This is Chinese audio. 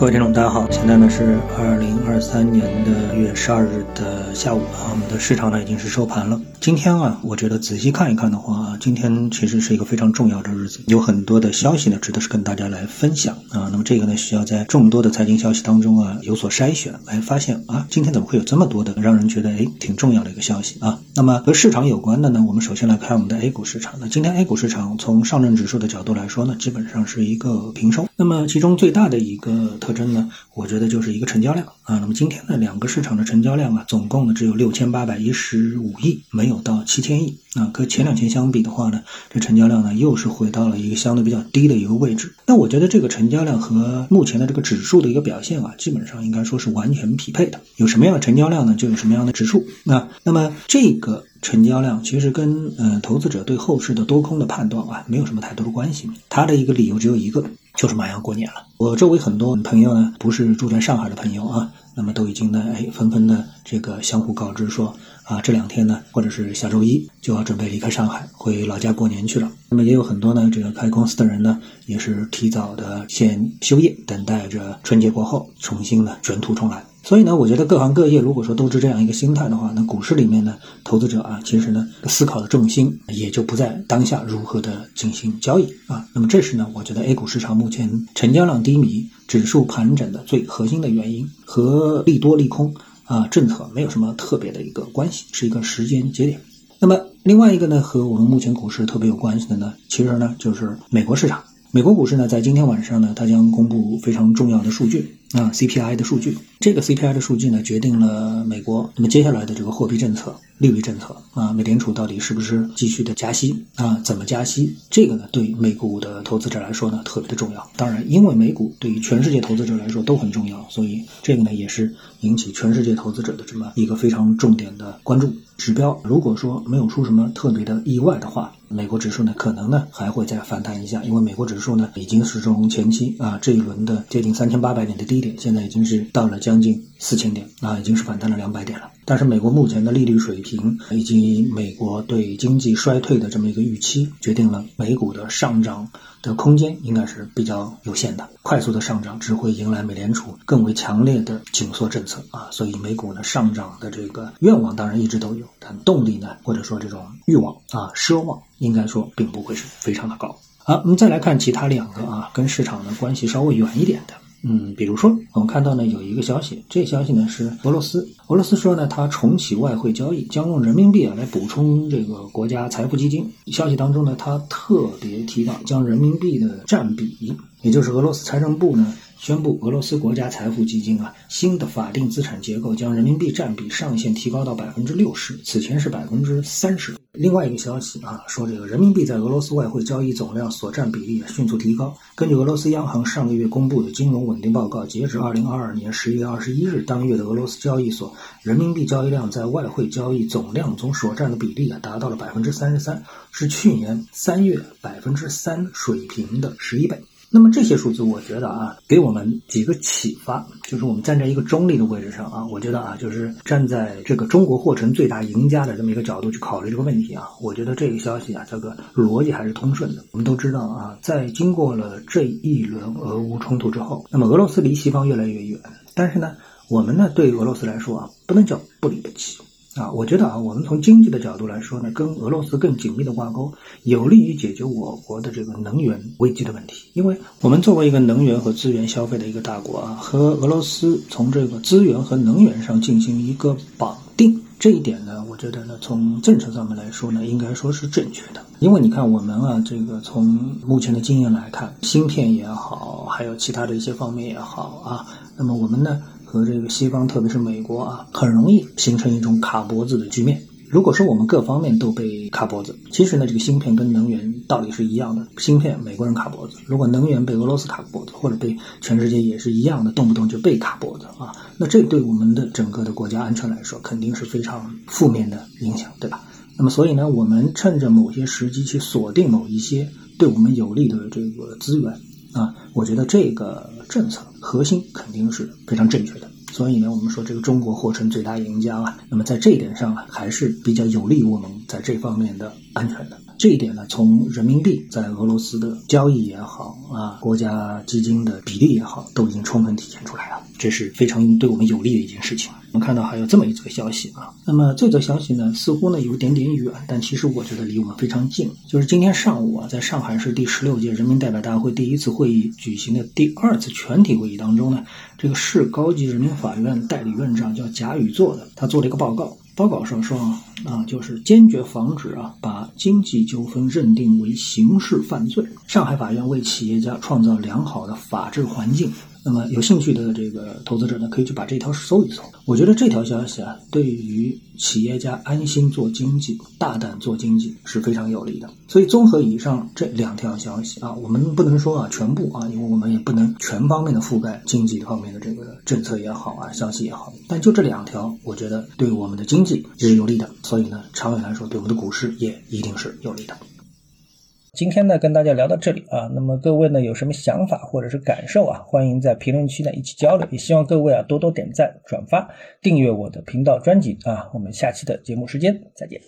各位听众，大家好，现在呢是二零二三年的一月十二日的下午啊，我们的市场呢已经是收盘了。今天啊，我觉得仔细看一看的话，今天其实是一个非常重要的日子，有很多的消息呢，值得是跟大家来分享啊。那么这个呢，需要在众多的财经消息当中啊有所筛选，来发现啊，今天怎么会有这么多的让人觉得哎挺重要的一个消息啊？那么和市场有关的呢，我们首先来看我们的 A 股市场。那今天 A 股市场从上证指数的角度来说呢，基本上是一个平收。那么其中最大的一个特征呢，我觉得就是一个成交量啊。那么今天呢，两个市场的成交量啊，总共呢只有六千八百一十五亿，没有到七千亿啊。跟前两天相比的话呢，这成交量呢又是回到了一个相对比较低的一个位置。那我觉得这个成交量和目前的这个指数的一个表现啊，基本上应该说是完全匹配的。有什么样的成交量呢，就有什么样的指数啊。那么这个。成交量其实跟呃投资者对后市的多空的判断啊没有什么太多的关系，它的一个理由只有一个，就是马上过年了。我周围很多朋友呢，不是住在上海的朋友啊，那么都已经呢哎纷纷的这个相互告知说啊这两天呢或者是下周一就要准备离开上海回老家过年去了。那么也有很多呢这个开公司的人呢也是提早的先休业，等待着春节过后重新呢卷土重来。所以呢，我觉得各行各业如果说都是这样一个心态的话，那股市里面呢，投资者啊，其实呢，思考的重心也就不在当下如何的进行交易啊。那么这是呢，我觉得 A 股市场目前成交量低迷、指数盘整的最核心的原因，和利多利空啊政策没有什么特别的一个关系，是一个时间节点。那么另外一个呢，和我们目前股市特别有关系的呢，其实呢，就是美国市场。美国股市呢，在今天晚上呢，它将公布非常重要的数据啊，CPI 的数据。这个 CPI 的数据呢，决定了美国那么接下来的这个货币政策、利率政策啊，美联储到底是不是继续的加息啊？怎么加息？这个呢，对美股的投资者来说呢，特别的重要。当然，因为美股对于全世界投资者来说都很重要，所以这个呢，也是引起全世界投资者的这么一个非常重点的关注指标。如果说没有出什么特别的意外的话，美国指数呢，可能呢还会再反弹一下，因为美国指数呢已经是从前期啊这一轮的接近三千八百点的低点，现在已经是到了将近四千点啊，已经是反弹了两百点了。但是美国目前的利率水平以及美国对经济衰退的这么一个预期，决定了美股的上涨的空间应该是比较有限的。快速的上涨只会迎来美联储更为强烈的紧缩政策啊，所以美股呢上涨的这个愿望当然一直都有，但动力呢或者说这种欲望啊奢望。应该说并不会是非常的高。好，我们再来看其他两个啊，跟市场的关系稍微远一点的。嗯，比如说我们看到呢有一个消息，这消息呢是俄罗斯，俄罗斯说呢它重启外汇交易，将用人民币啊来补充这个国家财富基金。消息当中呢，它特别提到将人民币的占比，也就是俄罗斯财政部呢。宣布俄罗斯国家财富基金啊，新的法定资产结构将人民币占比上限提高到百分之六十，此前是百分之三十。另外一个消息啊，说这个人民币在俄罗斯外汇交易总量所占比例啊迅速提高。根据俄罗斯央行上个月公布的金融稳定报告，截止二零二二年十一月二十一日当月的俄罗斯交易所人民币交易量在外汇交易总量中所占的比例啊达到了百分之三十三，是去年三月百分之三水平的十一倍。那么这些数字，我觉得啊，给我们几个启发，就是我们站在一个中立的位置上啊，我觉得啊，就是站在这个中国或成最大赢家的这么一个角度去考虑这个问题啊，我觉得这个消息啊，这个逻辑还是通顺的。我们都知道啊，在经过了这一轮俄乌冲突之后，那么俄罗斯离西方越来越远，但是呢，我们呢对俄罗斯来说啊，不能叫不离不弃。啊，我觉得啊，我们从经济的角度来说呢，跟俄罗斯更紧密的挂钩，有利于解决我国的这个能源危机的问题。因为我们作为一个能源和资源消费的一个大国啊，和俄罗斯从这个资源和能源上进行一个绑定，这一点呢，我觉得呢，从政策上面来说呢，应该说是正确的。因为你看，我们啊，这个从目前的经验来看，芯片也好，还有其他的一些方面也好啊，那么我们呢？和这个西方，特别是美国啊，很容易形成一种卡脖子的局面。如果说我们各方面都被卡脖子，其实呢，这个芯片跟能源道理是一样的。芯片美国人卡脖子，如果能源被俄罗斯卡脖子，或者被全世界也是一样的，动不动就被卡脖子啊，那这对我们的整个的国家安全来说，肯定是非常负面的影响，对吧？那么所以呢，我们趁着某些时机去锁定某一些对我们有利的这个资源。啊，我觉得这个政策核心肯定是非常正确的，所以呢，我们说这个中国或成最大赢家啊，那么在这一点上啊，还是比较有利于我们在这方面的安全的。这一点呢，从人民币在俄罗斯的交易也好啊，国家基金的比例也好，都已经充分体现出来了，这是非常对我们有利的一件事情。我们看到还有这么一则消息啊，那么这则消息呢，似乎呢有点点远，但其实我觉得离我们非常近。就是今天上午啊，在上海市第十六届人民代表大会第一次会议举行的第二次全体会议当中呢，这个市高级人民法院代理院长叫贾宇做的，他做了一个报告。报告上说啊，就是坚决防止啊，把经济纠纷认定为刑事犯罪。上海法院为企业家创造良好的法治环境。那么有兴趣的这个投资者呢，可以去把这条搜一搜。我觉得这条消息啊，对于企业家安心做经济、大胆做经济是非常有利的。所以综合以上这两条消息啊，我们不能说啊全部啊，因为我们也不能全方面的覆盖经济方面的这个政策也好啊，消息也好。但就这两条，我觉得对我们的经济是有利的。所以呢，长远来说，对我们的股市也一定是有利的。今天呢，跟大家聊到这里啊，那么各位呢有什么想法或者是感受啊，欢迎在评论区呢一起交流，也希望各位啊多多点赞、转发、订阅我的频道专辑啊，我们下期的节目时间再见。